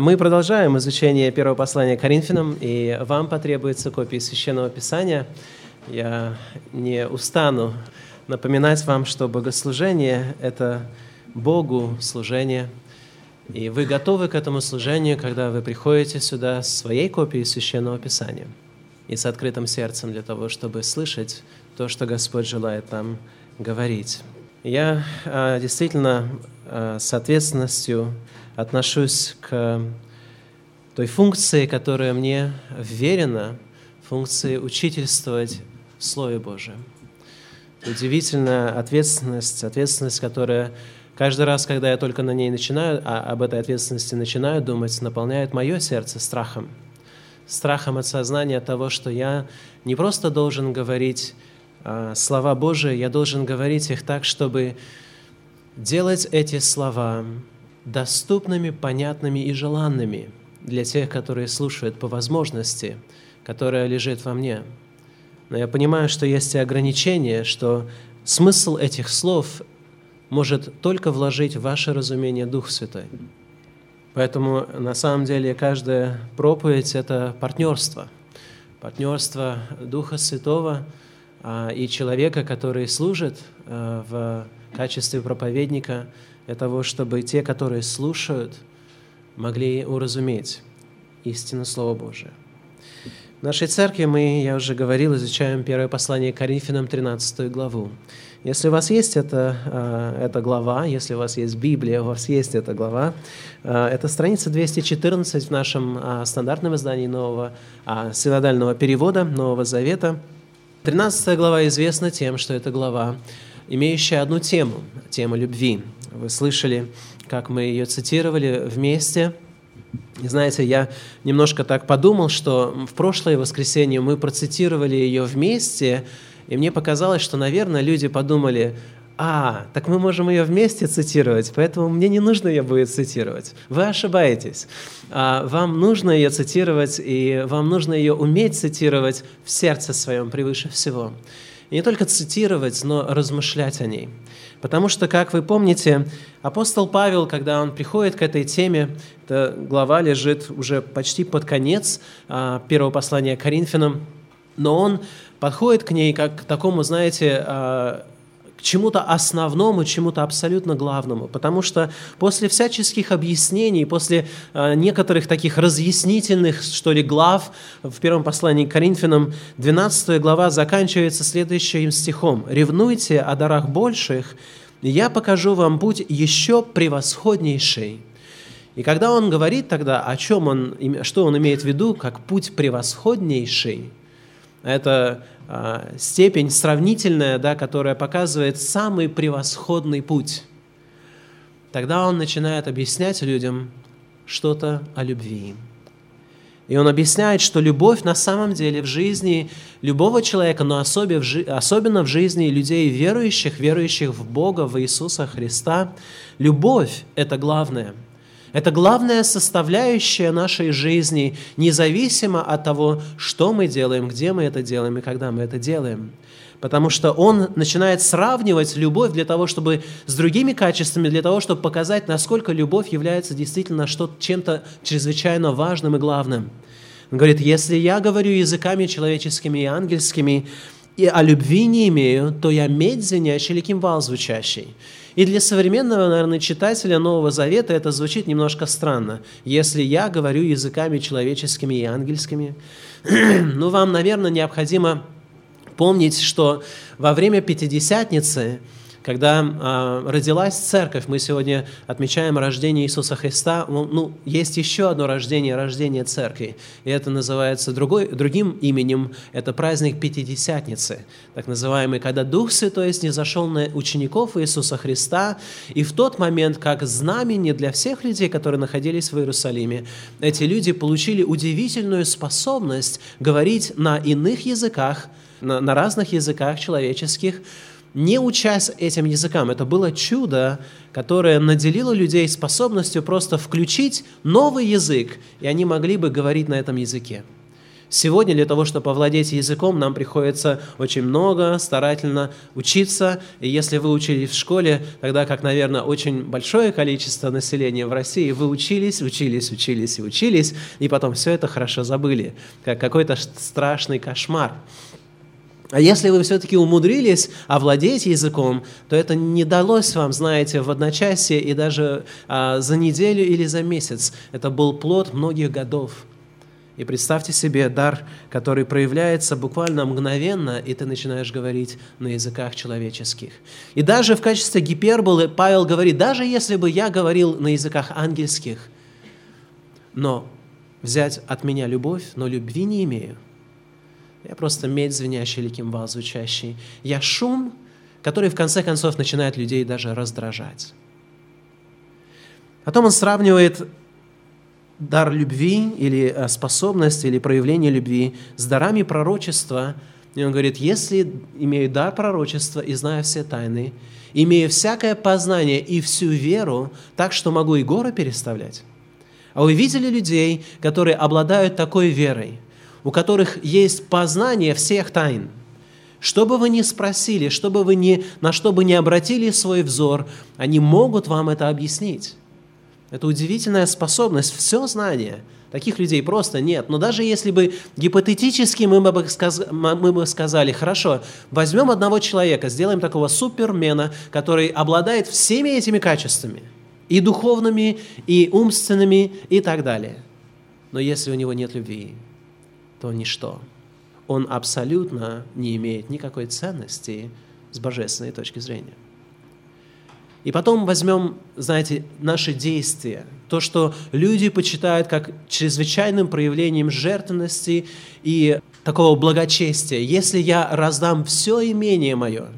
Мы продолжаем изучение первого послания Коринфянам, и вам потребуется копия Священного Писания. Я не устану напоминать вам, что богослужение – это Богу служение, и вы готовы к этому служению, когда вы приходите сюда с своей копией Священного Писания и с открытым сердцем для того, чтобы слышать то, что Господь желает нам говорить. Я а, действительно а, с ответственностью отношусь к той функции, которая мне верена, функции учительствовать в Слове Божьем. Удивительная ответственность, ответственность, которая каждый раз, когда я только на ней начинаю, а об этой ответственности начинаю думать, наполняет мое сердце страхом. Страхом от сознания того, что я не просто должен говорить а, слова Божии, я должен говорить их так, чтобы делать эти слова доступными, понятными и желанными для тех, которые слушают по возможности, которая лежит во мне. Но я понимаю, что есть и ограничения, что смысл этих слов может только вложить в ваше разумение Дух Святой. Поэтому на самом деле каждая проповедь – это партнерство. Партнерство Духа Святого а, и человека, который служит а, в качестве проповедника – для того, чтобы те, которые слушают, могли уразуметь истину Слова Божия. В нашей церкви мы, я уже говорил, изучаем первое послание Коринфянам, 13 главу. Если у вас есть эта, а, эта глава, если у вас есть Библия, у вас есть эта глава, а, это страница 214 в нашем а, стандартном издании нового синодального перевода Нового Завета. 13 глава известна тем, что это глава, имеющая одну тему, тему любви. Вы слышали, как мы ее цитировали вместе. И знаете, я немножко так подумал, что в прошлое воскресенье мы процитировали ее вместе, и мне показалось, что, наверное, люди подумали, а, так мы можем ее вместе цитировать, поэтому мне не нужно ее будет цитировать. Вы ошибаетесь. А, вам нужно ее цитировать, и вам нужно ее уметь цитировать в сердце своем превыше всего. И не только цитировать, но размышлять о ней. Потому что, как вы помните, апостол Павел, когда он приходит к этой теме, эта глава лежит уже почти под конец а, первого послания Коринфянам, но он подходит к ней как к такому, знаете, а, к чему-то основному, чему-то абсолютно главному. Потому что после всяческих объяснений, после э, некоторых таких разъяснительных, что ли, глав в первом послании к Коринфянам, 12 глава заканчивается следующим стихом. «Ревнуйте о дарах больших, и я покажу вам путь еще превосходнейший». И когда он говорит тогда, о чем он, что он имеет в виду, как путь превосходнейший, это степень сравнительная, да, которая показывает самый превосходный путь. Тогда он начинает объяснять людям что-то о любви. И он объясняет, что любовь на самом деле в жизни любого человека, но особенно в жизни людей верующих, верующих в Бога, в Иисуса Христа, любовь – это главное – это главная составляющая нашей жизни, независимо от того, что мы делаем, где мы это делаем и когда мы это делаем. Потому что он начинает сравнивать любовь для того, чтобы с другими качествами, для того, чтобы показать, насколько любовь является действительно чем-то чрезвычайно важным и главным. Он говорит, если я говорю языками человеческими и ангельскими, и о любви не имею, то я медь звенящий или кимвал звучащий. И для современного, наверное, читателя Нового Завета это звучит немножко странно. Если я говорю языками человеческими и ангельскими, ну, вам, наверное, необходимо помнить, что во время Пятидесятницы – когда э, родилась церковь, мы сегодня отмечаем рождение Иисуса Христа, ну, ну, есть еще одно рождение, рождение церкви, и это называется другой, другим именем, это праздник Пятидесятницы, так называемый, когда Дух Святой не зашел на учеников Иисуса Христа, и в тот момент, как знамение для всех людей, которые находились в Иерусалиме, эти люди получили удивительную способность говорить на иных языках, на, на разных языках человеческих, не учась этим языкам. Это было чудо, которое наделило людей способностью просто включить новый язык, и они могли бы говорить на этом языке. Сегодня для того, чтобы овладеть языком, нам приходится очень много, старательно учиться. И если вы учились в школе, тогда как, наверное, очень большое количество населения в России, вы учились, учились, учились и учились, и потом все это хорошо забыли, как какой-то страшный кошмар. А если вы все-таки умудрились овладеть языком, то это не далось вам, знаете, в одночасье и даже а, за неделю или за месяц. Это был плод многих годов. И представьте себе дар, который проявляется буквально мгновенно, и ты начинаешь говорить на языках человеческих. И даже в качестве гиперболы Павел говорит, даже если бы я говорил на языках ангельских, но взять от меня любовь, но любви не имею – я просто медь, звенящий или кимвал звучащий. Я шум, который в конце концов начинает людей даже раздражать. Потом он сравнивает дар любви или э, способность или проявление любви с дарами пророчества. И он говорит, если имею дар пророчества и знаю все тайны, имею всякое познание и всю веру, так что могу и горы переставлять. А вы видели людей, которые обладают такой верой – у которых есть познание всех тайн. Что бы вы ни спросили, что бы вы ни, на что бы ни обратили свой взор, они могут вам это объяснить. Это удивительная способность, все знание. Таких людей просто нет. Но даже если бы гипотетически мы бы, сказ... мы бы сказали, хорошо, возьмем одного человека, сделаем такого супермена, который обладает всеми этими качествами, и духовными, и умственными, и так далее. Но если у него нет любви, то ничто. Он абсолютно не имеет никакой ценности с божественной точки зрения. И потом возьмем, знаете, наши действия, то, что люди почитают как чрезвычайным проявлением жертвенности и такого благочестия. Если я раздам все имение мое,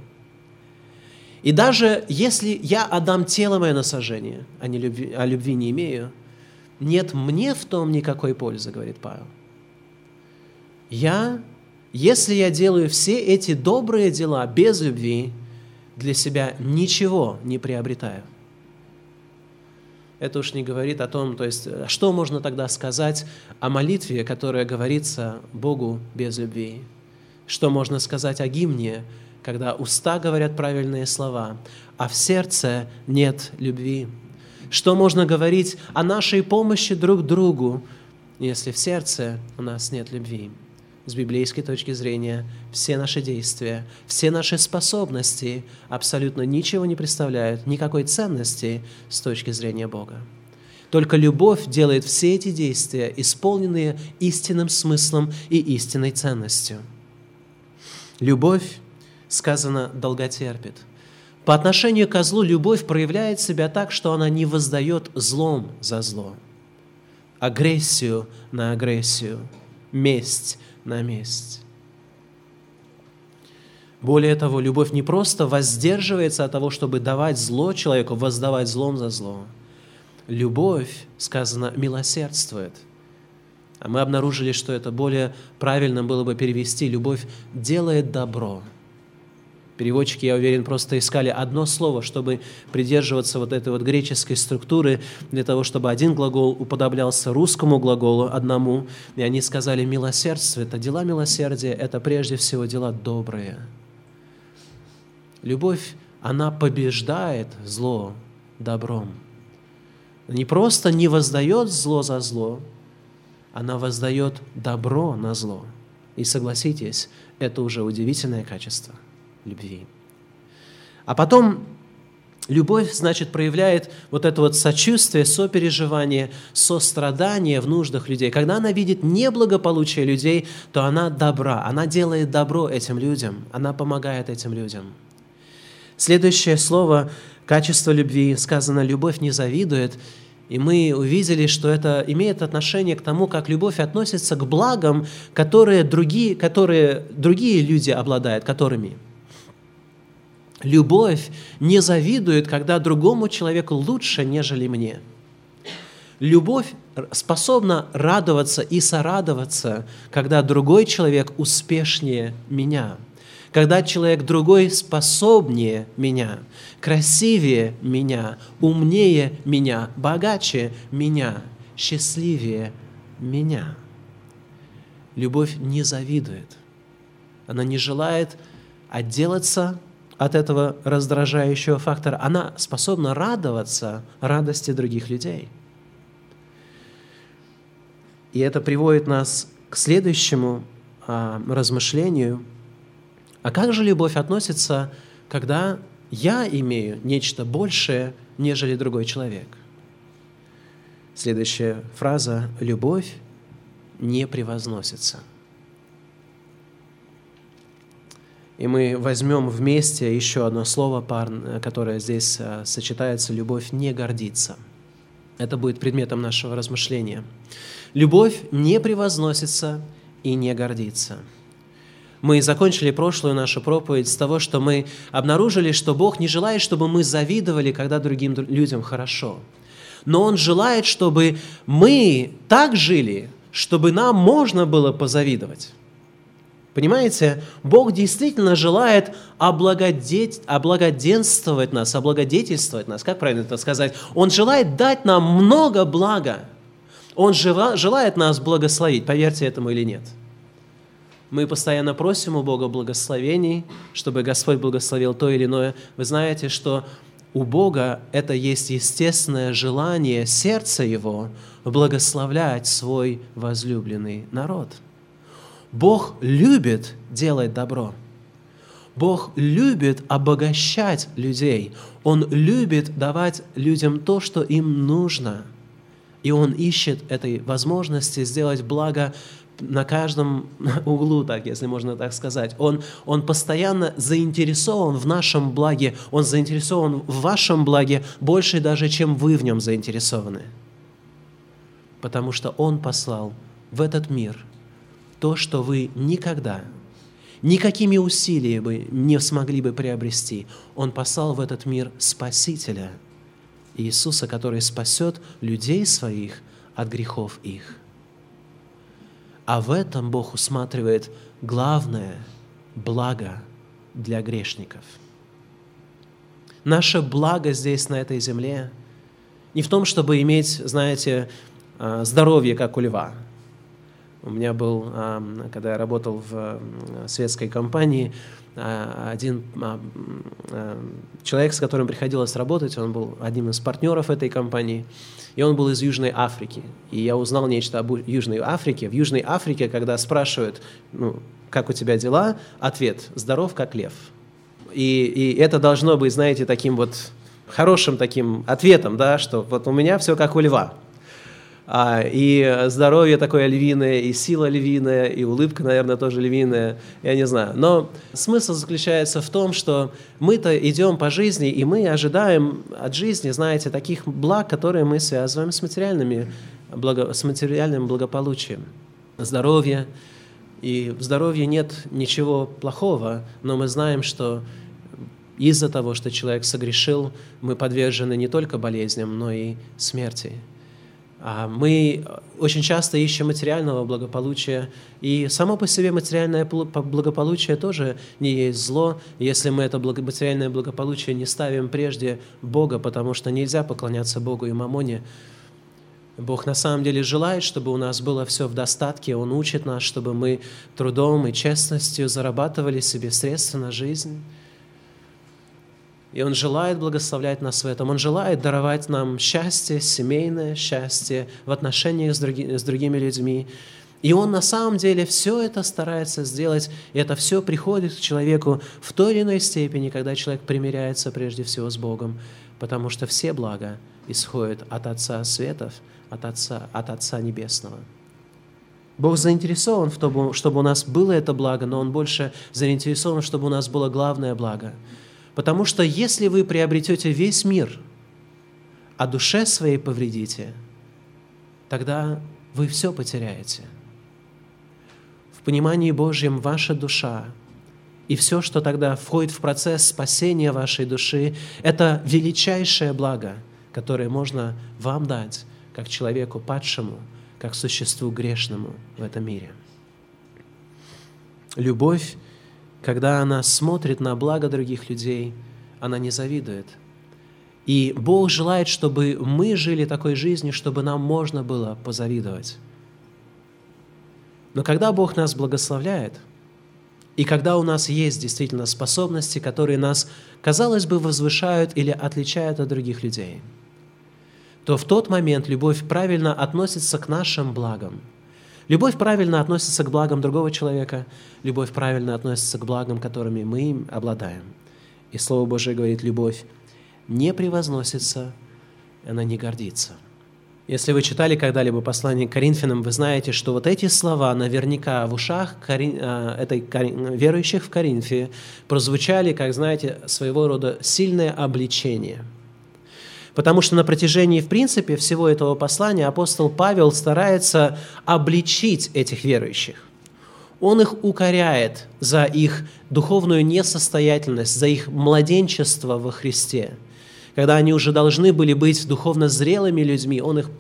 и даже если я отдам тело мое на сожжение, а, не любви, а любви не имею, нет мне в том никакой пользы, говорит Павел. Я, если я делаю все эти добрые дела без любви, для себя ничего не приобретаю. Это уж не говорит о том, то есть, что можно тогда сказать о молитве, которая говорится Богу без любви? Что можно сказать о гимне, когда уста говорят правильные слова, а в сердце нет любви? Что можно говорить о нашей помощи друг другу, если в сердце у нас нет любви? С библейской точки зрения все наши действия, все наши способности абсолютно ничего не представляют, никакой ценности с точки зрения Бога. Только любовь делает все эти действия, исполненные истинным смыслом и истинной ценностью. Любовь, сказано, долготерпит. По отношению к злу любовь проявляет себя так, что она не воздает злом за зло, агрессию на агрессию, месть на месте. Более того, любовь не просто воздерживается от того, чтобы давать зло человеку, воздавать злом за зло. Любовь, сказано, милосердствует. А мы обнаружили, что это более правильно было бы перевести «любовь делает добро». Переводчики, я уверен, просто искали одно слово, чтобы придерживаться вот этой вот греческой структуры, для того, чтобы один глагол уподоблялся русскому глаголу одному. И они сказали, милосердство – это дела милосердия, это прежде всего дела добрые. Любовь, она побеждает зло добром. Не просто не воздает зло за зло, она воздает добро на зло. И согласитесь, это уже удивительное качество – любви. А потом любовь, значит, проявляет вот это вот сочувствие, сопереживание, сострадание в нуждах людей. Когда она видит неблагополучие людей, то она добра, она делает добро этим людям, она помогает этим людям. Следующее слово «качество любви» сказано «любовь не завидует», и мы увидели, что это имеет отношение к тому, как любовь относится к благам, которые другие, которые другие люди обладают, которыми – Любовь не завидует, когда другому человеку лучше, нежели мне. Любовь способна радоваться и сорадоваться, когда другой человек успешнее меня, когда человек другой способнее меня, красивее меня, умнее меня, богаче меня, счастливее меня. любовь не завидует. Она не желает отделаться от этого раздражающего фактора. Она способна радоваться радости других людей. И это приводит нас к следующему а, размышлению. А как же любовь относится, когда я имею нечто большее, нежели другой человек? Следующая фраза «любовь не превозносится». И мы возьмем вместе еще одно слово, которое здесь а, сочетается «любовь не гордится». Это будет предметом нашего размышления. Любовь не превозносится и не гордится. Мы закончили прошлую нашу проповедь с того, что мы обнаружили, что Бог не желает, чтобы мы завидовали, когда другим людям хорошо. Но Он желает, чтобы мы так жили, чтобы нам можно было позавидовать. Понимаете, Бог действительно желает облагодеть, облагоденствовать нас, облагодетельствовать нас, как правильно это сказать? Он желает дать нам много блага. Он желает нас благословить, поверьте этому или нет. Мы постоянно просим у Бога благословений, чтобы Господь благословил то или иное. Вы знаете, что у Бога это есть естественное желание сердца Его благословлять свой возлюбленный народ – Бог любит делать добро. Бог любит обогащать людей. Он любит давать людям то, что им нужно. И Он ищет этой возможности сделать благо на каждом углу, так, если можно так сказать. Он, он постоянно заинтересован в нашем благе, Он заинтересован в вашем благе больше даже, чем вы в нем заинтересованы. Потому что Он послал в этот мир – то, что вы никогда, никакими усилиями не смогли бы приобрести. Он послал в этот мир Спасителя, Иисуса, который спасет людей своих от грехов их. А в этом Бог усматривает главное благо для грешников. Наше благо здесь, на этой земле, не в том, чтобы иметь, знаете, а, здоровье, как у льва – у меня был, когда я работал в светской компании, а, один а, человек, с которым приходилось работать, он был одним из партнеров этой компании, и он был из Южной Африки. И я узнал нечто об Южной Африке. В Южной Африке, когда спрашивают, ну, как у тебя дела, ответ – здоров, как лев. И, и это должно быть, знаете, таким вот хорошим таким ответом, да, что вот у меня все как у льва – а, и здоровье такое львиное, и сила львиная, и улыбка, наверное, тоже львиная, я не знаю. Но смысл заключается в том, что мы-то идем по жизни, и мы ожидаем от жизни, знаете, таких благ, которые мы связываем с, материальными, благо, с материальным благополучием. Здоровье. И в здоровье нет ничего плохого, но мы знаем, что из-за того, что человек согрешил, мы подвержены не только болезням, но и смерти. А мы очень часто ищем материального благополучия, и само по себе материальное благополучие тоже не есть зло, если мы это материальное благополучие не ставим прежде Бога, потому что нельзя поклоняться Богу и мамоне. Бог на самом деле желает, чтобы у нас было все в достатке, Он учит нас, чтобы мы трудом и честностью зарабатывали себе средства на жизнь. И Он желает благословлять нас в этом. Он желает даровать нам счастье, семейное счастье в отношениях с, други, с другими людьми. И Он на самом деле все это старается сделать, и это все приходит к человеку в той или иной степени, когда человек примиряется прежде всего с Богом, потому что все блага исходят от Отца Светов, от Отца, от Отца Небесного. Бог заинтересован в том, чтобы у нас было это благо, но Он больше заинтересован, чтобы у нас было главное благо – Потому что если вы приобретете весь мир, а душе своей повредите, тогда вы все потеряете. В понимании Божьем ваша душа и все, что тогда входит в процесс спасения вашей души, это величайшее благо, которое можно вам дать, как человеку падшему, как существу грешному в этом мире. Любовь когда она смотрит на благо других людей, она не завидует. И Бог желает, чтобы мы жили такой жизнью, чтобы нам можно было позавидовать. Но когда Бог нас благословляет, и когда у нас есть действительно способности, которые нас, казалось бы, возвышают или отличают от других людей, то в тот момент любовь правильно относится к нашим благам. Любовь правильно относится к благам другого человека, любовь правильно относится к благам, которыми мы обладаем. И Слово Божие говорит, любовь не превозносится, она не гордится – если вы читали когда-либо послание к Коринфянам, вы знаете, что вот эти слова наверняка в ушах Кори... А, этой верующих в Коринфе прозвучали, как знаете, своего рода сильное обличение. Потому что на протяжении, в принципе, всего этого послания апостол Павел старается обличить этих верующих. Он их укоряет за их духовную несостоятельность, за их младенчество во Христе – когда они уже должны были быть духовно зрелыми людьми, он, их,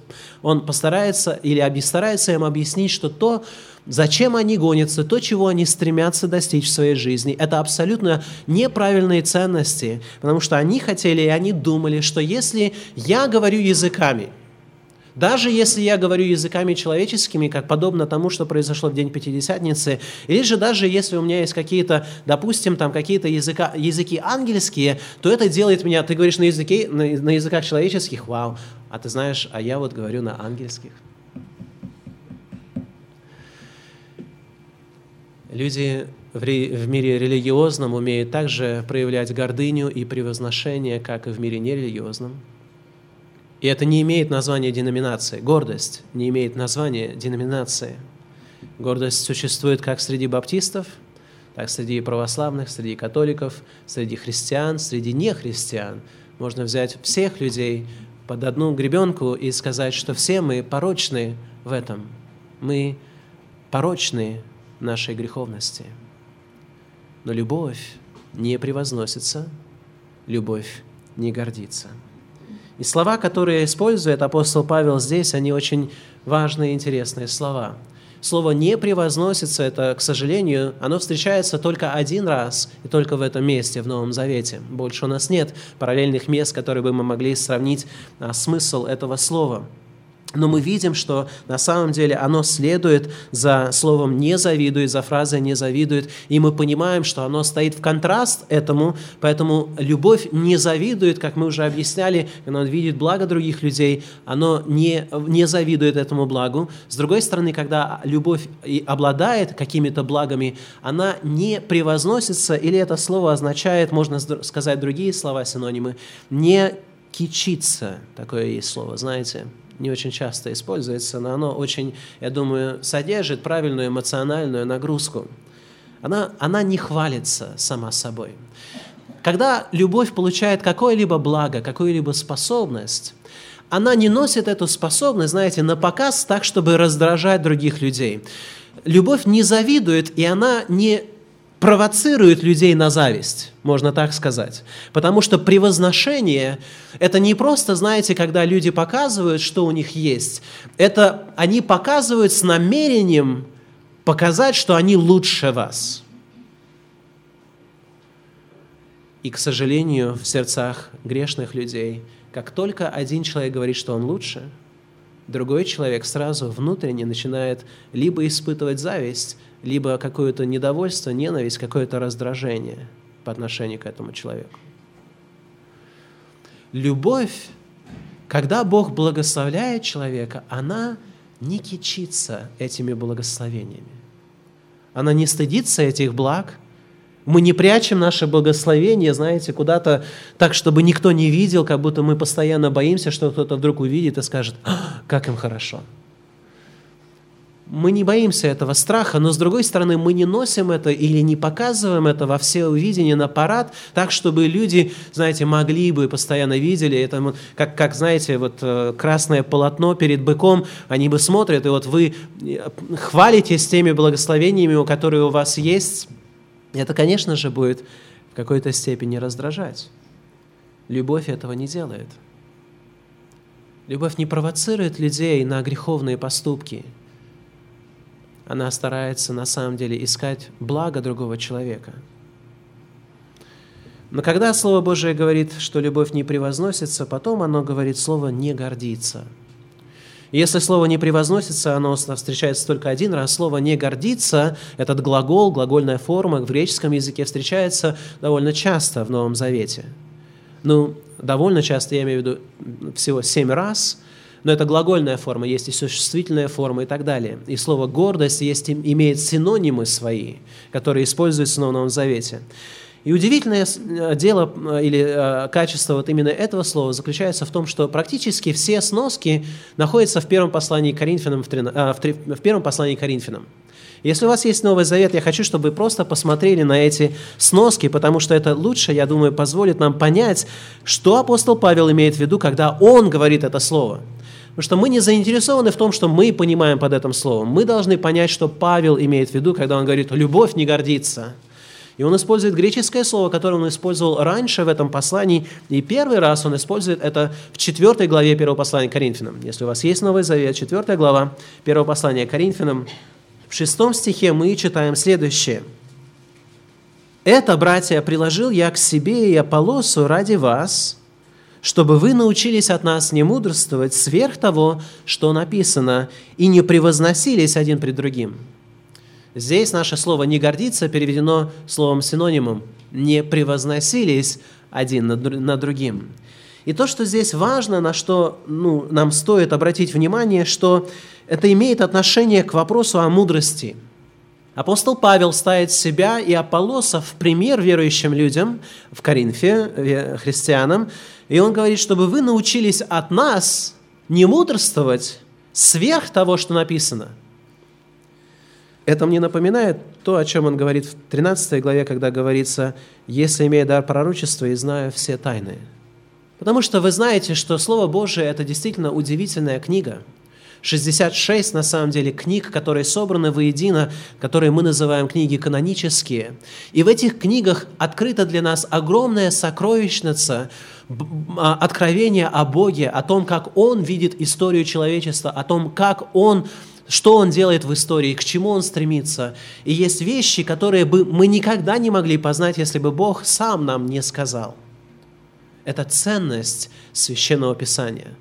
он постарается или старается им объяснить, что то, зачем они гонятся, то, чего они стремятся достичь в своей жизни, это абсолютно неправильные ценности, потому что они хотели и они думали, что если я говорю языками – даже если я говорю языками человеческими, как подобно тому, что произошло в день Пятидесятницы, или же даже если у меня есть какие-то, допустим, там какие-то языка, языки ангельские, то это делает меня, ты говоришь на, языке, на, на языках человеческих, вау, а ты знаешь, а я вот говорю на ангельских. Люди в, ре, в мире религиозном умеют также проявлять гордыню и превозношение, как и в мире нерелигиозном. И это не имеет названия деноминации. Гордость не имеет названия деноминации. Гордость существует как среди баптистов, так среди православных, среди католиков, среди христиан, среди нехристиан. Можно взять всех людей под одну гребенку и сказать, что все мы порочны в этом. Мы порочны нашей греховности. Но любовь не превозносится, любовь не гордится. И слова, которые использует апостол Павел здесь, они очень важные и интересные слова. Слово «не превозносится» – это, к сожалению, оно встречается только один раз и только в этом месте, в Новом Завете. Больше у нас нет параллельных мест, которые бы мы могли сравнить а, смысл этого слова – но мы видим, что на самом деле оно следует за словом «не завидует», за фразой «не завидует», и мы понимаем, что оно стоит в контраст этому, поэтому любовь не завидует, как мы уже объясняли, когда он видит благо других людей, оно не, не завидует этому благу. С другой стороны, когда любовь и обладает какими-то благами, она не превозносится, или это слово означает, можно сказать другие слова, синонимы, не кичиться, такое есть слово, знаете, не очень часто используется, но оно очень, я думаю, содержит правильную эмоциональную нагрузку. Она, она не хвалится сама собой. Когда любовь получает какое-либо благо, какую-либо способность, она не носит эту способность, знаете, на показ так, чтобы раздражать других людей. Любовь не завидует, и она не провоцирует людей на зависть, можно так сказать. Потому что превозношение – это не просто, знаете, когда люди показывают, что у них есть. Это они показывают с намерением показать, что они лучше вас. И, к сожалению, в сердцах грешных людей, как только один человек говорит, что он лучше, другой человек сразу внутренне начинает либо испытывать зависть, либо какое-то недовольство, ненависть, какое-то раздражение по отношению к этому человеку. Любовь, когда Бог благословляет человека, она не кичится этими благословениями. Она не стыдится этих благ. Мы не прячем наше благословение, знаете, куда-то так, чтобы никто не видел, как будто мы постоянно боимся, что кто-то вдруг увидит и скажет, «А, как им хорошо мы не боимся этого страха, но с другой стороны мы не носим это или не показываем это во все увидения на парад, так, чтобы люди, знаете, могли бы, постоянно видели это, как, как знаете, вот э, красное полотно перед быком, они бы смотрят, и вот вы э, хвалитесь теми благословениями, которые у вас есть, это, конечно же, будет в какой-то степени раздражать. Любовь этого не делает. Любовь не провоцирует людей на греховные поступки – она старается на самом деле искать благо другого человека. Но когда Слово Божие говорит, что любовь не превозносится, потом оно говорит слово «не гордится». если слово не превозносится, оно встречается только один раз. Слово не гордиться, этот глагол, глагольная форма в греческом языке встречается довольно часто в Новом Завете. Ну, довольно часто, я имею в виду всего семь раз, но это глагольная форма, есть и существительная форма и так далее. И слово «гордость» есть, имеет синонимы свои, которые используются в Новом Завете. И удивительное э, дело э, или э, качество вот именно этого слова заключается в том, что практически все сноски находятся в первом послании Коринфянам, в, 13, в, первом послании Коринфянам. Если у вас есть Новый Завет, я хочу, чтобы вы просто посмотрели на эти сноски, потому что это лучше, я думаю, позволит нам понять, что апостол Павел имеет в виду, когда он говорит это слово. Потому что мы не заинтересованы в том, что мы понимаем под этим словом. Мы должны понять, что Павел имеет в виду, когда он говорит «любовь не гордится». И он использует греческое слово, которое он использовал раньше в этом послании. И первый раз он использует это в четвертой главе первого послания к Коринфянам. Если у вас есть Новый Завет, четвертая глава первого послания к Коринфянам, в шестом стихе мы читаем следующее. «Это, братья, приложил я к себе и Аполлосу ради вас, чтобы вы научились от нас не мудрствовать сверх того, что написано, и не превозносились один пред другим». Здесь наше слово «не гордиться» переведено словом-синонимом «не превозносились один над другим». И то, что здесь важно, на что ну, нам стоит обратить внимание, что это имеет отношение к вопросу о мудрости. Апостол Павел ставит себя и Аполлоса в пример верующим людям в Коринфе, христианам, и он говорит, чтобы вы научились от нас не мудрствовать сверх того, что написано – это мне напоминает то, о чем он говорит в 13 главе, когда говорится, «Если имея дар пророчества и знаю все тайны». Потому что вы знаете, что Слово Божие – это действительно удивительная книга. 66, на самом деле, книг, которые собраны воедино, которые мы называем книги канонические. И в этих книгах открыта для нас огромная сокровищница, а, откровение о Боге, о том, как Он видит историю человечества, о том, как Он что он делает в истории, к чему он стремится. И есть вещи, которые бы мы никогда не могли познать, если бы Бог сам нам не сказал. Это ценность священного писания.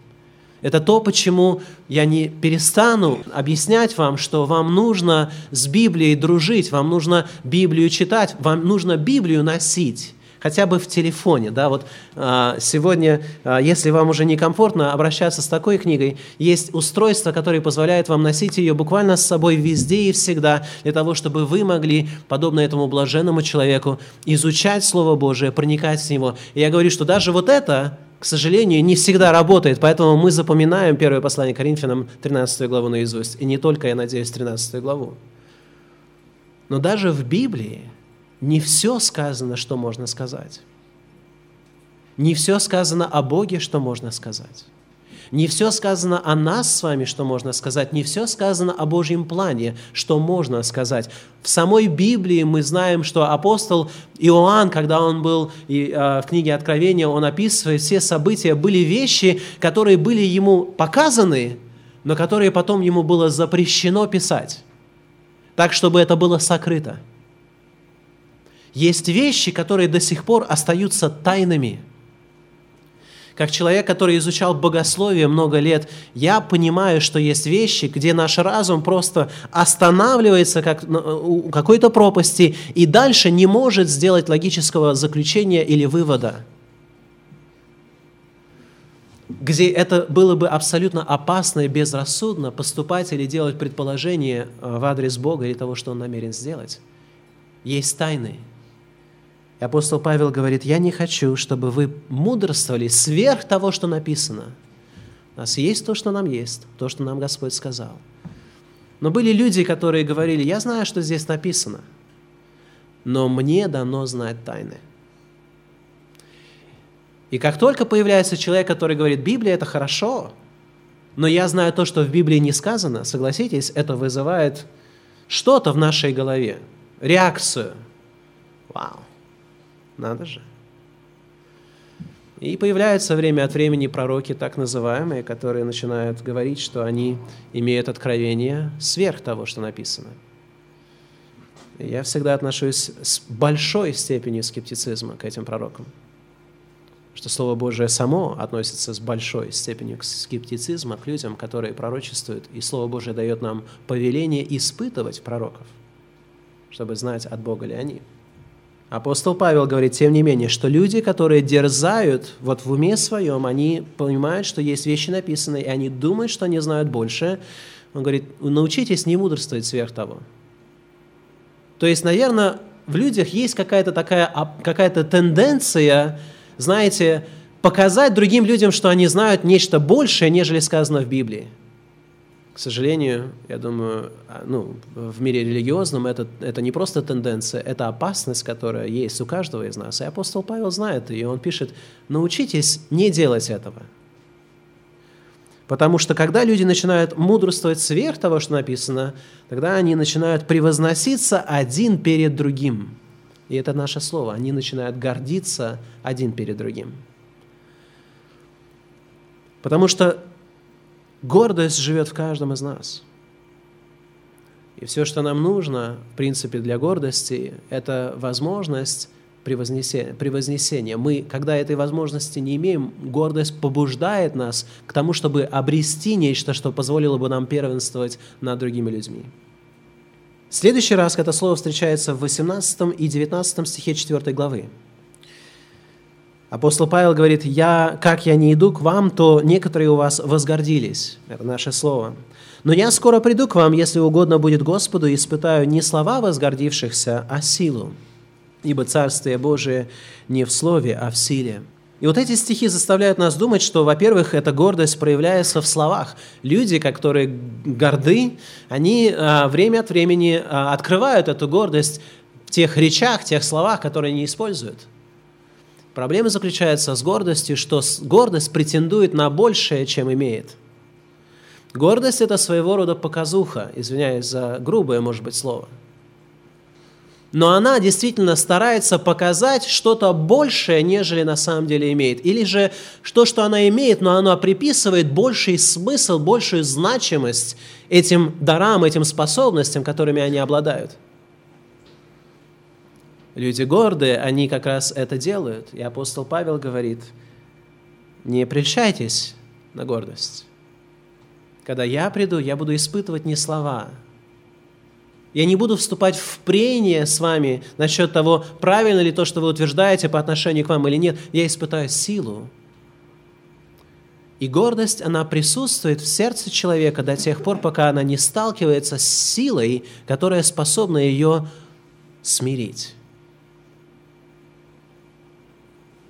Это то, почему я не перестану объяснять вам, что вам нужно с Библией дружить, вам нужно Библию читать, вам нужно Библию носить хотя бы в телефоне. Да? Вот, а, сегодня, а, если вам уже некомфортно обращаться с такой книгой, есть устройство, которое позволяет вам носить ее буквально с собой везде и всегда, для того, чтобы вы могли, подобно этому блаженному человеку, изучать Слово Божие, проникать в него. И я говорю, что даже вот это, к сожалению, не всегда работает, поэтому мы запоминаем первое послание Коринфянам, 13 главу наизусть, и не только, я надеюсь, 13 главу. Но даже в Библии не все сказано, что можно сказать. Не все сказано о Боге, что можно сказать. Не все сказано о нас с вами, что можно сказать. Не все сказано о Божьем плане, что можно сказать. В самой Библии мы знаем, что апостол Иоанн, когда он был э, в книге Откровения, он описывает все события, были вещи, которые были ему показаны, но которые потом ему было запрещено писать, так, чтобы это было сокрыто – есть вещи, которые до сих пор остаются тайнами. Как человек, который изучал богословие много лет, я понимаю, что есть вещи, где наш разум просто останавливается как, у какой-то пропасти и дальше не может сделать логического заключения или вывода где это было бы абсолютно опасно и безрассудно поступать или делать предположение э, в адрес Бога или того, что Он намерен сделать. Есть тайны, и апостол Павел говорит, я не хочу, чтобы вы мудрствовали сверх того, что написано. У нас есть то, что нам есть, то, что нам Господь сказал. Но были люди, которые говорили, я знаю, что здесь написано, но мне дано знать тайны. И как только появляется человек, который говорит, Библия – это хорошо, но я знаю то, что в Библии не сказано, согласитесь, это вызывает что-то в нашей голове, реакцию. Вау. Надо же. И появляются время от времени пророки, так называемые, которые начинают говорить, что они имеют откровение сверх того, что написано. Я всегда отношусь с большой степенью скептицизма к этим пророкам. что Слово Божие само относится с большой степенью скептицизма к людям, которые пророчествуют, и Слово Божие дает нам повеление испытывать пророков, чтобы знать, от Бога ли они. Апостол Павел говорит, тем не менее, что люди, которые дерзают вот в уме своем, они понимают, что есть вещи написанные, и они думают, что они знают больше. Он говорит, научитесь не мудрствовать сверх того. То есть, наверное, в людях есть какая-то такая какая-то тенденция, знаете, показать другим людям, что они знают нечто большее, нежели сказано в Библии. К сожалению, я думаю, а, ну, в мире религиозном это, это не просто тенденция, это опасность, которая есть у каждого из нас. И апостол Павел знает, и он пишет, научитесь не делать этого. Потому что когда люди начинают мудрствовать сверх того, что написано, тогда они начинают превозноситься один перед другим. И это наше слово. Они начинают гордиться один перед другим. Потому что Гордость живет в каждом из нас. И все, что нам нужно, в принципе, для гордости, это возможность превознесения. превознесения. Мы, когда этой возможности не имеем, гордость побуждает нас к тому, чтобы обрести нечто, что позволило бы нам первенствовать над другими людьми. Следующий раз это слово встречается в 18 и 19 стихе 4 главы. Апостол Павел говорит, я, как я не иду к вам, то некоторые у вас возгордились. Это наше слово. Но я скоро приду к вам, если угодно будет Господу, и испытаю не слова возгордившихся, а силу. Ибо Царствие Божие не в слове, а в силе. И вот эти стихи заставляют нас думать, что, во-первых, эта гордость проявляется в словах. Люди, которые горды, они а, время от времени а, открывают эту гордость в тех речах, тех словах, которые они используют. Проблема заключается с гордостью, что гордость претендует на большее, чем имеет. Гордость – это своего рода показуха, извиняюсь за грубое, может быть, слово. Но она действительно старается показать что-то большее, нежели на самом деле имеет. Или же то, что она имеет, но она приписывает больший смысл, большую значимость этим дарам, этим способностям, которыми они обладают – Люди гордые, они как раз это делают. И апостол Павел говорит, не прельщайтесь на гордость. Когда я приду, я буду испытывать не слова. Я не буду вступать в прение с вами насчет того, правильно ли то, что вы утверждаете по отношению к вам или нет. Я испытаю силу. И гордость, она присутствует в сердце человека до тех пор, пока она не сталкивается с силой, которая способна ее смирить.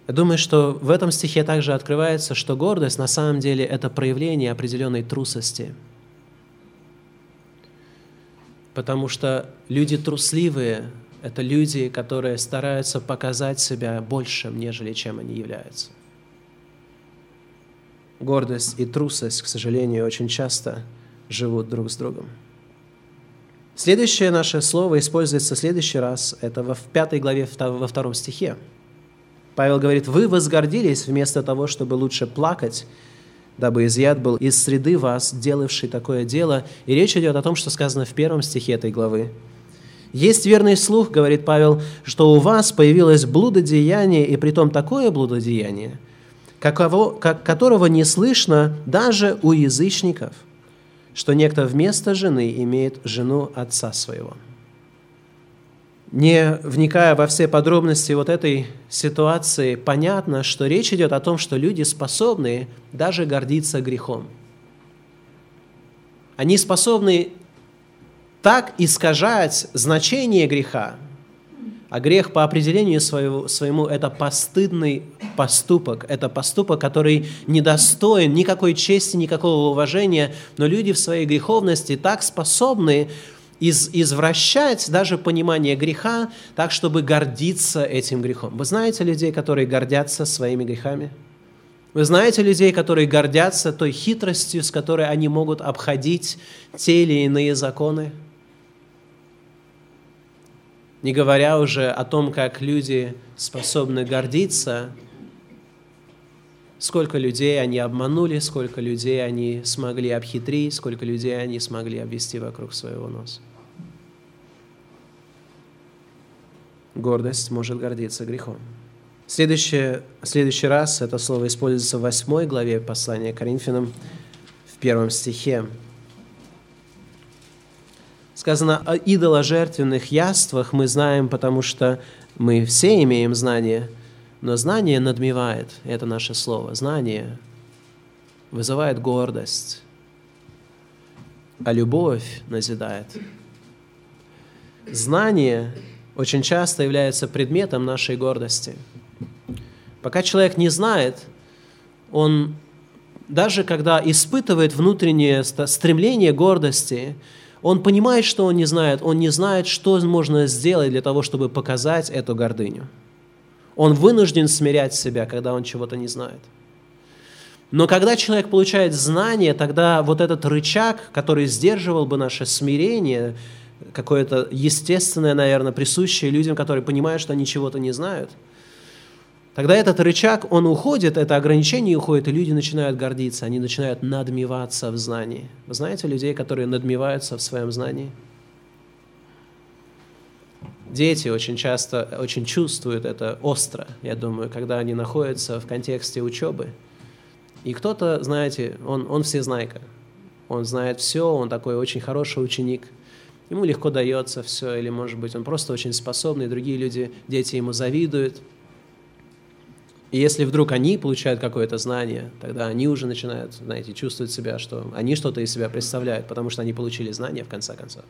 Я думаю, что в этом стихе также открывается, что гордость на самом деле это проявление определенной трусости. Потому что люди трусливые – это люди, которые стараются показать себя большим, нежели чем они являются. Гордость и трусость, к сожалению, очень часто живут друг с другом. Следующее наше слово используется в следующий раз, это в пятой главе, во втором стихе. Павел говорит, вы возгордились вместо того, чтобы лучше плакать, дабы изъят был из среды вас, делавший такое дело. И речь идет о том, что сказано в первом стихе этой главы. Есть верный слух, говорит Павел, что у вас появилось блудодеяние, и притом такое блудодеяние, каково, как, которого не слышно даже у язычников, что некто вместо жены имеет жену отца своего не вникая во все подробности вот этой ситуации, понятно, что речь идет о том, что люди способны даже гордиться грехом. Они способны так искажать значение греха, а грех по определению своего, своему – это постыдный поступок. Это поступок, который недостоин никакой чести, никакого уважения. Но люди в своей греховности так способны из, извращать даже понимание греха так, чтобы гордиться этим грехом. Вы знаете людей, которые гордятся своими грехами? Вы знаете людей, которые гордятся той хитростью, с которой они могут обходить те или иные законы? Не говоря уже о том, как люди способны гордиться, сколько людей они обманули, сколько людей они смогли обхитрить, сколько людей они смогли обвести вокруг своего носа. Гордость может гордиться грехом. Следующий, следующий раз это слово используется в восьмой главе послания Коринфянам в первом стихе. Сказано о идоложертвенных яствах мы знаем, потому что мы все имеем знание, но знание надмевает, это наше слово, знание вызывает гордость, а любовь назидает. Знание очень часто является предметом нашей гордости. Пока человек не знает, он даже когда испытывает внутреннее стремление гордости, он понимает, что он не знает, он не знает, что можно сделать для того, чтобы показать эту гордыню. Он вынужден смирять себя, когда он чего-то не знает. Но когда человек получает знание, тогда вот этот рычаг, который сдерживал бы наше смирение, какое-то естественное, наверное, присущее людям, которые понимают, что они чего-то не знают, тогда этот рычаг, он уходит, это ограничение уходит, и люди начинают гордиться, они начинают надмеваться в знании. Вы знаете людей, которые надмеваются в своем знании? Дети очень часто очень чувствуют это остро, я думаю, когда они находятся в контексте учебы – и кто-то, знаете, он, он всезнайка. Он знает все, он такой очень хороший ученик. Ему легко дается все, или, может быть, он просто очень способный, другие люди, дети ему завидуют. И если вдруг они получают какое-то знание, тогда они уже начинают, знаете, чувствовать себя, что они что-то из себя представляют, потому что они получили знание в конце концов.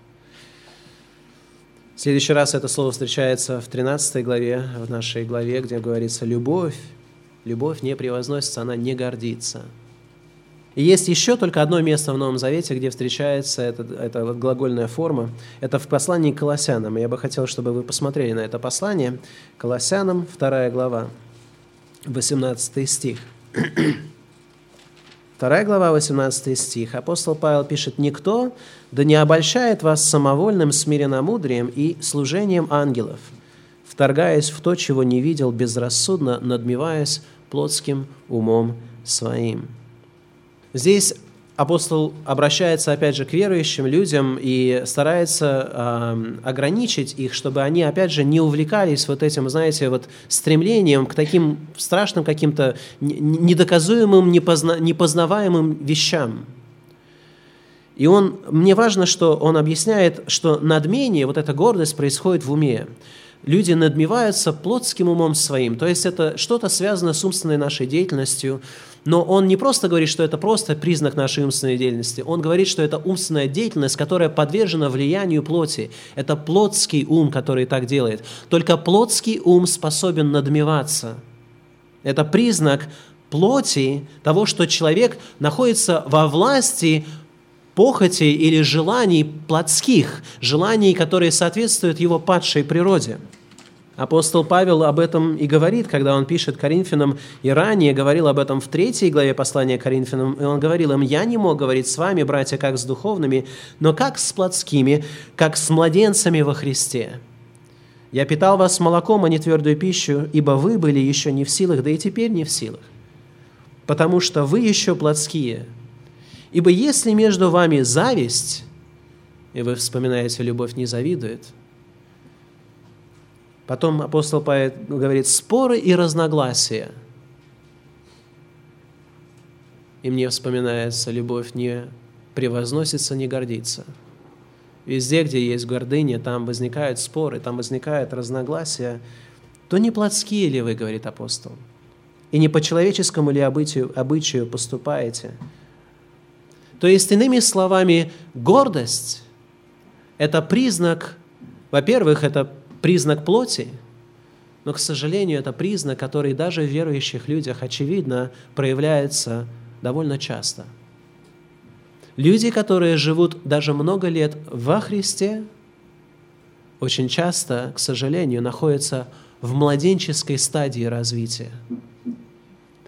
В следующий раз это слово встречается в 13 главе, в нашей главе, где говорится «любовь Любовь не превозносится, она не гордится. И есть еще только одно место в Новом Завете, где встречается эта, эта глагольная форма. Это в послании к Колоссянам. Я бы хотел, чтобы вы посмотрели на это послание. Колоссянам, 2 глава, 18 стих. 2 глава, 18 стих. Апостол Павел пишет, «Никто да не обольщает вас самовольным смиренномудрием и служением ангелов, вторгаясь в то, чего не видел, безрассудно надмеваясь плотским умом своим. Здесь апостол обращается опять же к верующим людям и старается э, ограничить их, чтобы они опять же не увлекались вот этим, знаете, вот стремлением к таким страшным каким-то недоказуемым, непозна, непознаваемым вещам. И он, мне важно, что он объясняет, что надмение, вот эта гордость происходит в уме люди надмеваются плотским умом своим, то есть это что-то связано с умственной нашей деятельностью, но он не просто говорит, что это просто признак нашей умственной деятельности, он говорит, что это умственная деятельность, которая подвержена влиянию плоти. Это плотский ум, который так делает. Только плотский ум способен надмеваться. Это признак плоти того, что человек находится во власти похотей или желаний плотских, желаний, которые соответствуют его падшей природе. Апостол Павел об этом и говорит, когда он пишет Коринфянам, и ранее говорил об этом в третьей главе послания Коринфянам, и он говорил им, «Я не мог говорить с вами, братья, как с духовными, но как с плотскими, как с младенцами во Христе. Я питал вас молоком, а не твердую пищу, ибо вы были еще не в силах, да и теперь не в силах, потому что вы еще плотские, Ибо если между вами зависть, и вы вспоминаете, любовь не завидует, потом апостол Павел говорит, споры и разногласия. И мне вспоминается, любовь не превозносится, не гордится. Везде, где есть гордыня, там возникают споры, там возникают разногласия. То не плотские ли вы, говорит апостол, и не по человеческому ли обычаю, обычаю поступаете – то есть, иными словами, гордость – это признак, во-первых, это признак плоти, но, к сожалению, это признак, который даже в верующих людях, очевидно, проявляется довольно часто. Люди, которые живут даже много лет во Христе, очень часто, к сожалению, находятся в младенческой стадии развития,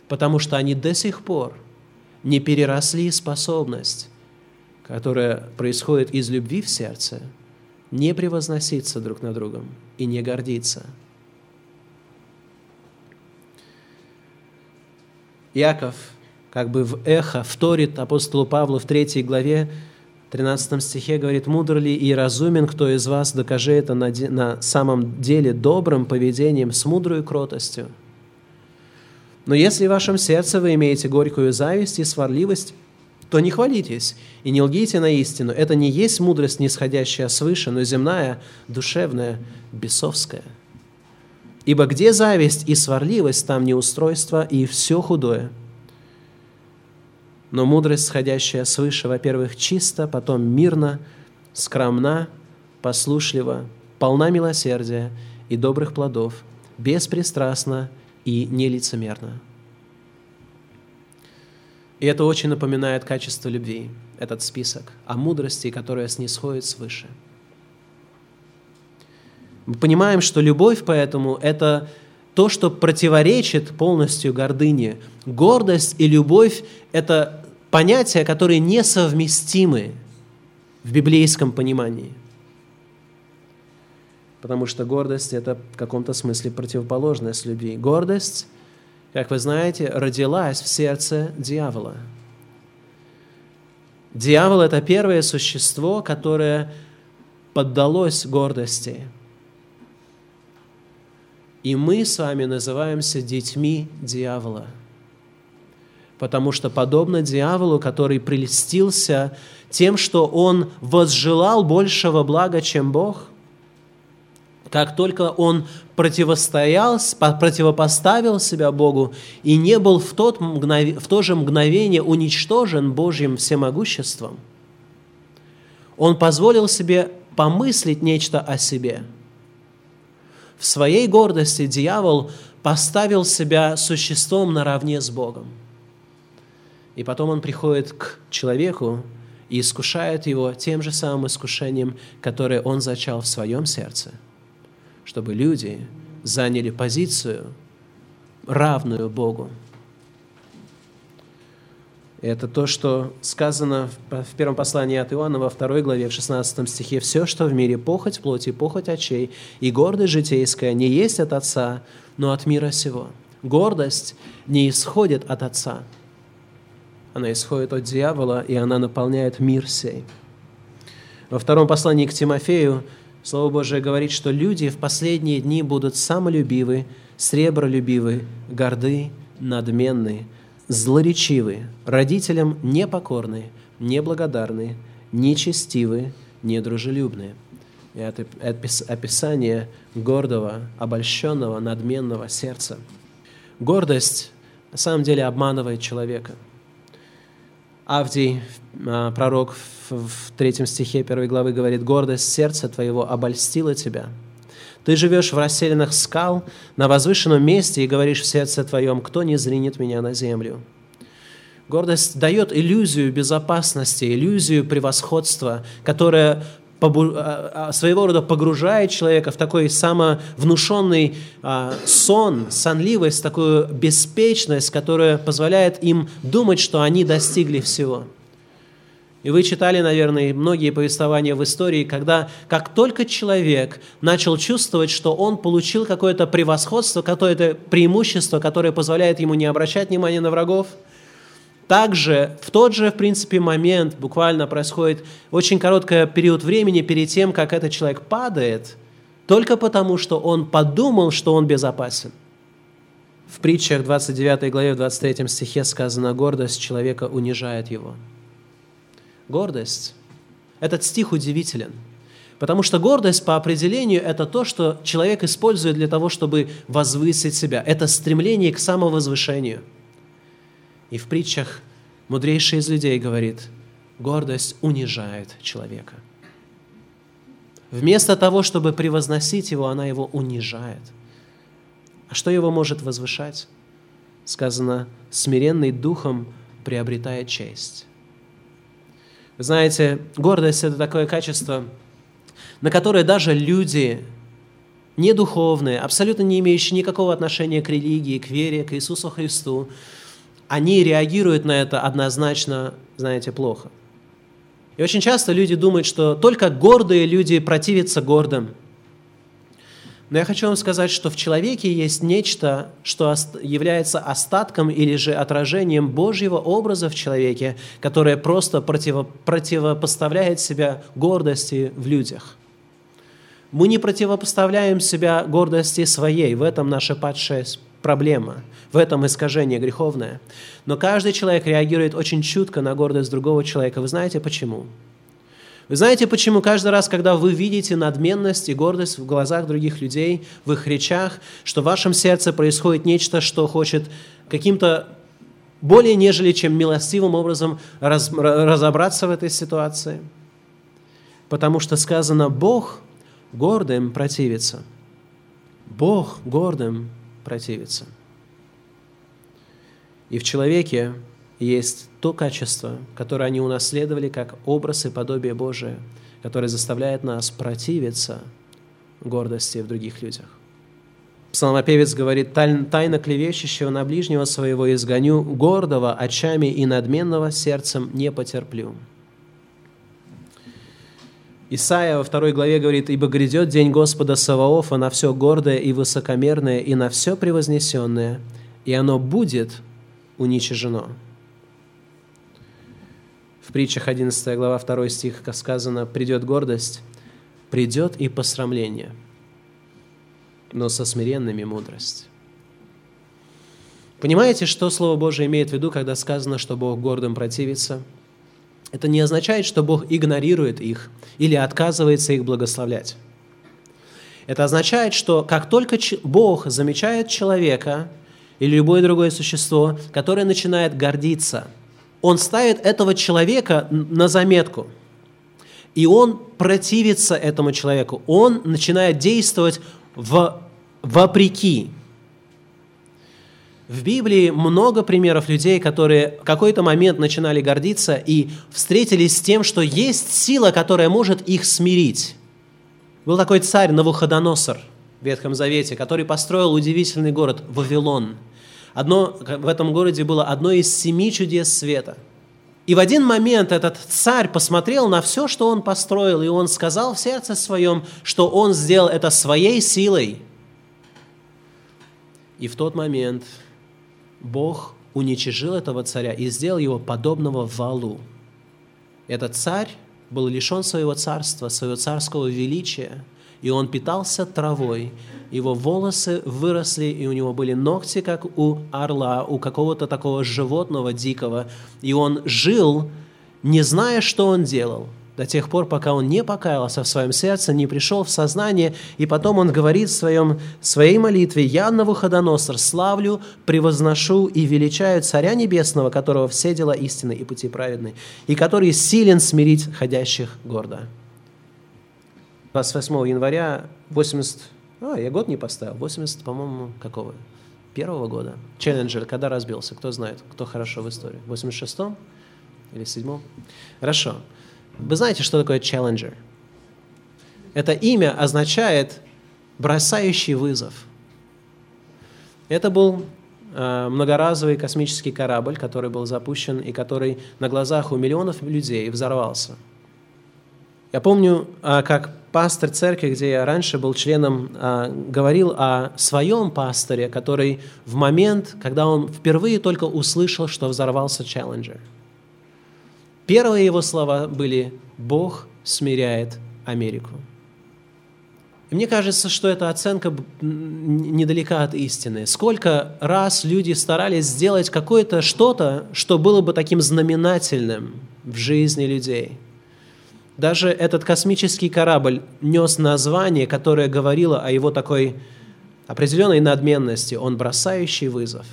потому что они до сих пор – не переросли способность, которая происходит из любви в сердце, не превозноситься друг над другом и не гордиться. Яков как бы в эхо вторит апостолу Павлу в третьей главе, 13 стихе говорит, «Мудр ли и разумен, кто из вас, докажи это на, на самом деле добрым поведением, с мудрой кротостью». Но если в вашем сердце вы имеете горькую зависть и сварливость, то не хвалитесь и не лгите на истину. Это не есть мудрость, нисходящая свыше, но земная, душевная, бесовская. Ибо где зависть и сварливость, там неустройство и все худое. Но мудрость, сходящая свыше, во-первых, чисто, потом мирно, скромна, послушлива, полна милосердия и добрых плодов, беспристрастна и нелицемерна. И это очень напоминает качество любви, этот список, о мудрости, которая снисходит свыше. Мы понимаем, что любовь поэтому – это то, что противоречит полностью гордыне. Гордость и любовь – это понятия, которые несовместимы в библейском понимании. Потому что гордость – это в каком-то смысле противоположность любви. Гордость – как вы знаете, родилась в сердце дьявола. Дьявол – это первое существо, которое поддалось гордости. И мы с вами называемся детьми дьявола. Потому что подобно дьяволу, который прелестился тем, что он возжелал большего блага, чем Бог, как только он противостоял, противопоставил себя Богу и не был в, тот мгновение, в то же мгновение уничтожен Божьим всемогуществом, он позволил себе помыслить нечто о себе. В своей гордости дьявол поставил себя существом наравне с Богом. И потом он приходит к человеку и искушает его тем же самым искушением, которое он зачал в своем сердце – чтобы люди заняли позицию, равную Богу. Это то, что сказано в первом послании от Иоанна во второй главе, в 16 стихе. «Все, что в мире похоть плоти, похоть очей и гордость житейская не есть от Отца, но от мира сего». Гордость не исходит от Отца. Она исходит от дьявола, и она наполняет мир сей. Во втором послании к Тимофею Слово Божие говорит, что люди в последние дни будут самолюбивы, сребролюбивы, горды, надменны, злоречивы, родителям непокорны, неблагодарны, нечестивы, недружелюбны. И это описание гордого, обольщенного, надменного сердца. Гордость на самом деле обманывает человека. Авдий, а, пророк в третьем стихе первой главы говорит, «Гордость сердца твоего обольстила тебя». Ты живешь в расселенных скал, на возвышенном месте, и говоришь в сердце твоем, «Кто не зринет меня на землю?» Гордость дает иллюзию безопасности, иллюзию превосходства, которая своего рода погружает человека в такой самовнушенный а, сон, сонливость, такую беспечность, которая позволяет им думать, что они достигли всего – и вы читали, наверное, многие повествования в истории, когда как только человек начал чувствовать, что он получил какое-то превосходство, какое-то преимущество, которое позволяет ему не обращать внимания на врагов, также в тот же, в принципе, момент буквально происходит очень короткий период времени перед тем, как этот человек падает, только потому, что он подумал, что он безопасен. В притчах 29 главе, в 23 стихе сказано, гордость человека унижает его – гордость. Этот стих удивителен, потому что гордость по определению – это то, что человек использует для того, чтобы возвысить себя. Это стремление к самовозвышению. И в притчах мудрейший из людей говорит, гордость унижает человека. Вместо того, чтобы превозносить его, она его унижает. А что его может возвышать? Сказано, смиренный духом приобретает честь. Знаете, гордость – это такое качество, на которое даже люди не духовные, абсолютно не имеющие никакого отношения к религии, к вере, к Иисусу Христу, они реагируют на это однозначно, знаете, плохо. И очень часто люди думают, что только гордые люди противятся гордым – но я хочу вам сказать, что в человеке есть нечто, что является остатком или же отражением Божьего образа в человеке, которое просто противо, противопоставляет себя гордости в людях. Мы не противопоставляем себя гордости своей. В этом наша падшая проблема. В этом искажение греховное. Но каждый человек реагирует очень чутко на гордость другого человека. Вы знаете почему? Вы знаете, почему каждый раз, когда вы видите надменность и гордость в глазах других людей, в их речах, что в вашем сердце происходит нечто, что хочет каким-то более нежели чем милостивым образом раз, разобраться в этой ситуации? Потому что сказано, Бог гордым противится. Бог гордым противится. И в человеке есть то качество, которое они унаследовали как образ и подобие Божие, которое заставляет нас противиться гордости в других людях. Псалмопевец говорит, «Тайно клевещущего на ближнего своего изгоню, гордого очами и надменного сердцем не потерплю». Исаия во второй главе говорит, «Ибо грядет день Господа Саваофа на все гордое и высокомерное, и на все превознесенное, и оно будет уничижено». В притчах 11 глава 2 стих сказано, «Придет гордость, придет и посрамление, но со смиренными мудрость». Понимаете, что Слово Божие имеет в виду, когда сказано, что Бог гордым противится – это не означает, что Бог игнорирует их или отказывается их благословлять. Это означает, что как только Бог замечает человека или любое другое существо, которое начинает гордиться, Он ставит этого человека на заметку. И он противится этому человеку. Он начинает действовать в, вопреки в Библии много примеров людей, которые в какой-то момент начинали гордиться и встретились с тем, что есть сила, которая может их смирить. Был такой царь Навуходоносор в Ветхом Завете, который построил удивительный город Вавилон. Одно, в этом городе было одно из семи чудес света. И в один момент этот царь посмотрел на все, что он построил, и он сказал в сердце своем, что он сделал это своей силой. И в тот момент Бог уничижил этого царя и сделал его подобного валу. Этот царь был лишен своего царства, своего царского величия, и он питался травой. Его волосы выросли, и у него были ногти, как у орла, у какого-то такого животного дикого. И он жил, не зная, что он делал – до тех пор, пока он не покаялся в своем сердце, не пришел в сознание, и потом он говорит в своем, своей молитве, «Я, Навуходоносор, славлю, превозношу и величаю Царя Небесного, которого все дела истины и пути праведны, и который силен смирить ходящих гордо». 28 января 80... А, я год не поставил. 80, по-моему, какого? Первого года. Челленджер, когда разбился? Кто знает? Кто хорошо в истории? В 86-м или 7-м? Хорошо. Вы знаете, что такое challenger? Это имя означает бросающий вызов. Это был э, многоразовый космический корабль, который был запущен и который на глазах у миллионов людей взорвался. Я помню, э, как пастор церкви, где я раньше был членом, э, говорил о своем пасторе, который в момент, когда он впервые только услышал, что взорвался Challenger – Первые его слова были «Бог смиряет Америку». И мне кажется, что эта оценка недалека от истины. Сколько раз люди старались сделать какое-то что-то, что было бы таким знаменательным в жизни людей. Даже этот космический корабль нес название, которое говорило о его такой определенной надменности, он бросающий вызов.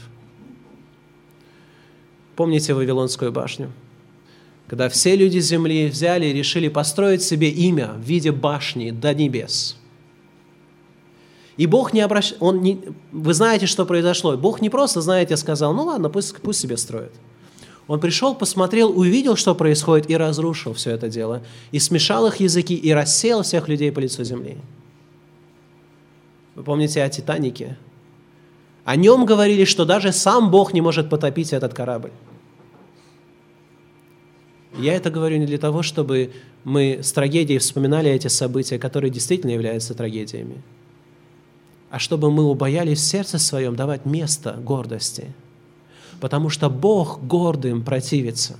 Помните Вавилонскую башню? Когда все люди земли взяли и решили построить себе имя в виде башни до небес. И Бог не обращ... Он не... Вы знаете, что произошло. Бог не просто, знаете, сказал, ну ладно, пусть, пусть себе строят. Он пришел, посмотрел, увидел, что происходит, и разрушил все это дело. И смешал их языки, и рассеял всех людей по лицу земли. Вы помните о Титанике? О нем говорили, что даже сам Бог не может потопить этот корабль. Я это говорю не для того, чтобы мы с трагедией вспоминали эти события, которые действительно являются трагедиями, а чтобы мы убоялись в сердце своем давать место гордости, потому что Бог гордым противится,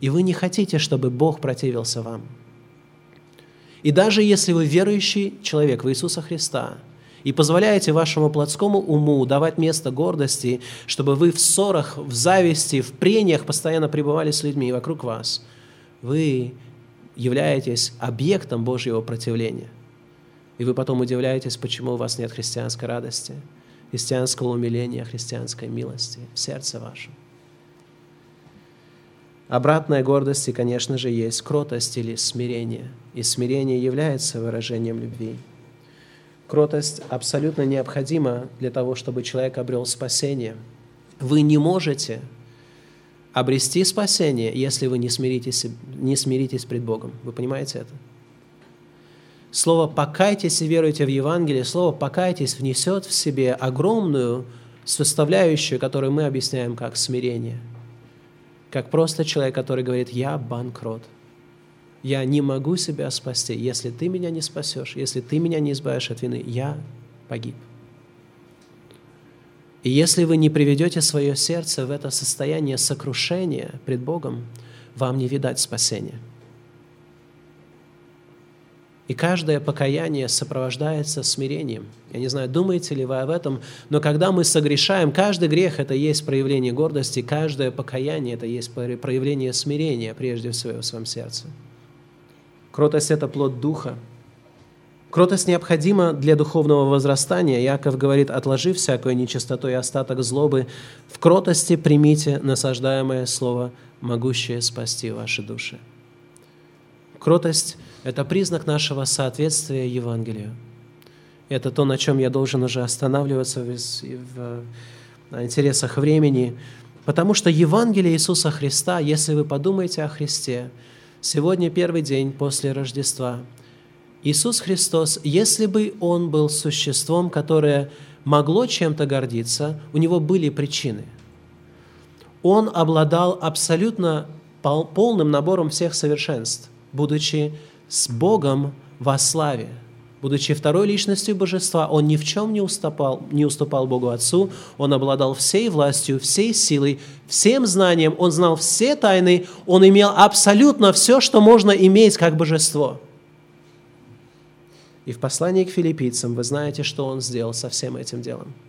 и вы не хотите, чтобы Бог противился вам. И даже если вы верующий человек в Иисуса Христа и позволяете вашему плотскому уму давать место гордости, чтобы вы в ссорах, в зависти, в прениях постоянно пребывали с людьми вокруг вас, вы являетесь объектом Божьего противления. И вы потом удивляетесь, почему у вас нет христианской радости, христианского умиления, христианской милости в сердце вашем. Обратная гордости, конечно же, есть кротость или смирение. И смирение является выражением любви. Кротость абсолютно необходима для того, чтобы человек обрел спасение. Вы не можете обрести спасение, если вы не смиритесь, не смиритесь пред Богом. Вы понимаете это? Слово «покайтесь и веруйте в Евангелие», слово «покайтесь» внесет в себе огромную составляющую, которую мы объясняем как смирение – как просто человек, который говорит, я банкрот. Я не могу себя спасти. Если ты меня не спасешь, если ты меня не избавишь от вины, я погиб. И если вы не приведете свое сердце в это состояние сокрушения пред Богом, вам не видать спасения – и каждое покаяние сопровождается смирением. Я не знаю, думаете ли вы об этом, но когда мы согрешаем, каждый грех – это есть проявление гордости, каждое покаяние – это есть проявление смирения, прежде всего, в своем сердце. Кротость – это плод Духа. Кротость необходима для духовного возрастания. Яков говорит, отложив всякую нечистоту и остаток злобы, в кротости примите насаждаемое слово, могущее спасти ваши души. Кротость – это признак нашего соответствия Евангелию. Это то, на чем я должен уже останавливаться в, в, в интересах времени, потому что Евангелие Иисуса Христа, если вы подумаете о Христе, сегодня первый день после Рождества, Иисус Христос, если бы Он был существом, которое могло чем-то гордиться, у Него были причины. Он обладал абсолютно полным набором всех совершенств, будучи с Богом во славе. Будучи второй личностью божества, он ни в чем не уступал, не уступал Богу Отцу, он обладал всей властью, всей силой, всем знанием, он знал все тайны, он имел абсолютно все, что можно иметь как божество. И в послании к филиппийцам вы знаете, что он сделал со всем этим делом –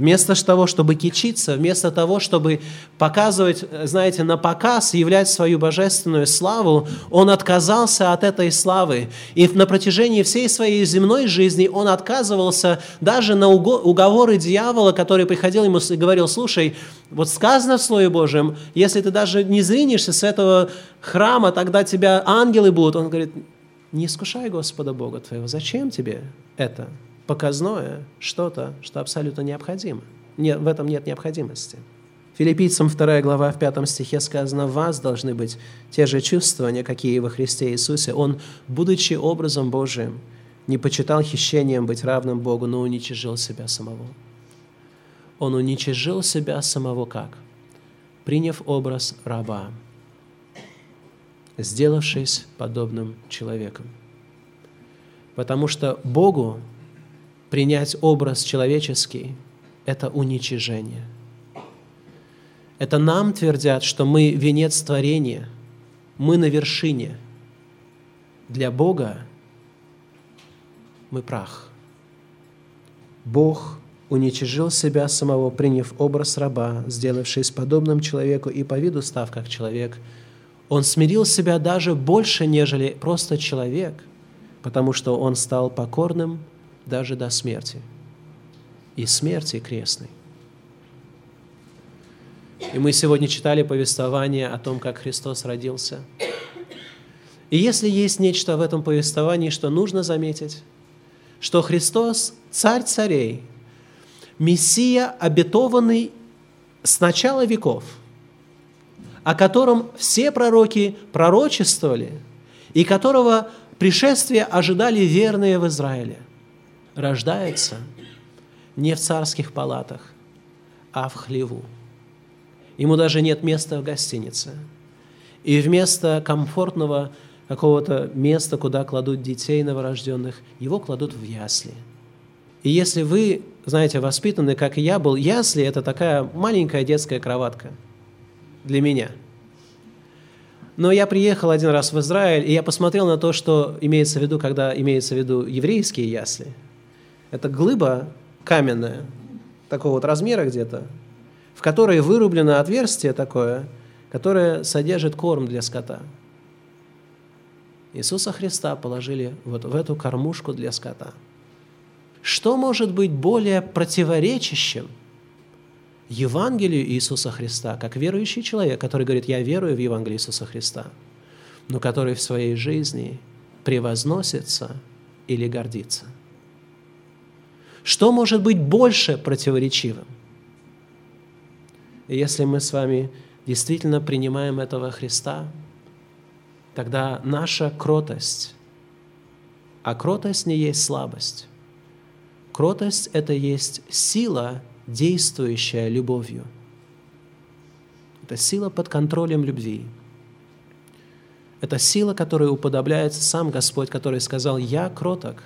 Вместо того, чтобы кичиться, вместо того, чтобы показывать, знаете, на показ, являть свою божественную славу, он отказался от этой славы. И на протяжении всей своей земной жизни он отказывался даже на уговоры дьявола, который приходил ему и говорил, слушай, вот сказано в Слове Божьем, если ты даже не зринешься с этого храма, тогда тебя ангелы будут. Он говорит, не искушай Господа Бога твоего. Зачем тебе это? Показное, что-то, что абсолютно необходимо. Нет, в этом нет необходимости. Филиппийцам 2 глава в 5 стихе сказано, «В вас должны быть те же чувствования, какие во Христе Иисусе. Он, будучи образом Божиим, не почитал хищением быть равным Богу, но уничижил себя самого». Он уничижил себя самого как? Приняв образ раба, сделавшись подобным человеком. Потому что Богу принять образ человеческий – это уничижение. Это нам твердят, что мы венец творения, мы на вершине. Для Бога мы прах. Бог уничижил себя самого, приняв образ раба, сделавшись подобным человеку и по виду став как человек. Он смирил себя даже больше, нежели просто человек, потому что он стал покорным даже до смерти. И смерти крестной. И мы сегодня читали повествование о том, как Христос родился. И если есть нечто в этом повествовании, что нужно заметить, что Христос – царь царей, Мессия, обетованный с начала веков, о котором все пророки пророчествовали, и которого пришествие ожидали верные в Израиле – рождается не в царских палатах, а в хлеву. Ему даже нет места в гостинице. И вместо комфортного какого-то места, куда кладут детей новорожденных, его кладут в ясли. И если вы, знаете, воспитаны, как и я был, ясли – это такая маленькая детская кроватка для меня. Но я приехал один раз в Израиль, и я посмотрел на то, что имеется в виду, когда имеется в виду еврейские ясли. Это глыба каменная, такого вот размера где-то, в которой вырублено отверстие такое, которое содержит корм для скота. Иисуса Христа положили вот в эту кормушку для скота. Что может быть более противоречащим Евангелию Иисуса Христа, как верующий человек, который говорит, я верую в Евангелие Иисуса Христа, но который в своей жизни превозносится или гордится? Что может быть больше противоречивым? И если мы с вами действительно принимаем этого Христа, тогда наша кротость, а кротость не есть слабость. Кротость – это есть сила, действующая любовью. Это сила под контролем любви. Это сила, которой уподобляется сам Господь, который сказал, «Я кроток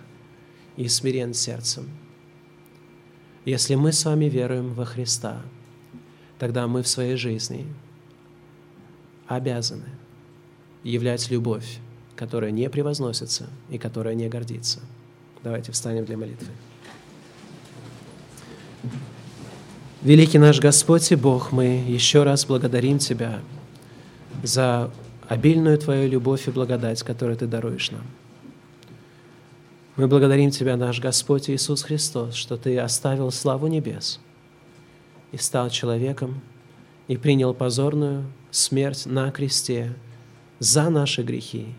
и смирен сердцем». Если мы с вами веруем во Христа – тогда мы в своей жизни обязаны являть любовь, которая не превозносится и которая не гордится. Давайте встанем для молитвы. Великий наш Господь и Бог, мы еще раз благодарим Тебя за обильную Твою любовь и благодать, которую Ты даруешь нам. Мы благодарим Тебя, наш Господь Иисус Христос, что Ты оставил славу небес – и стал человеком, и принял позорную смерть на кресте за наши грехи,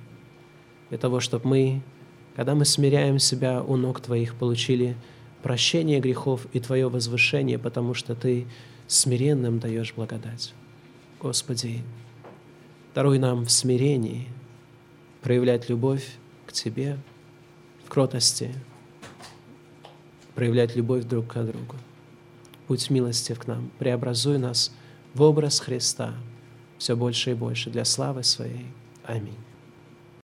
для того, чтобы мы, когда мы смиряем себя у ног Твоих, получили прощение грехов и Твое возвышение, потому что Ты смиренным даешь благодать. Господи, даруй нам в смирении проявлять любовь к Тебе, в кротости, проявлять любовь друг к другу будь милостив к нам, преобразуй нас в образ Христа все больше и больше для славы Своей. Аминь.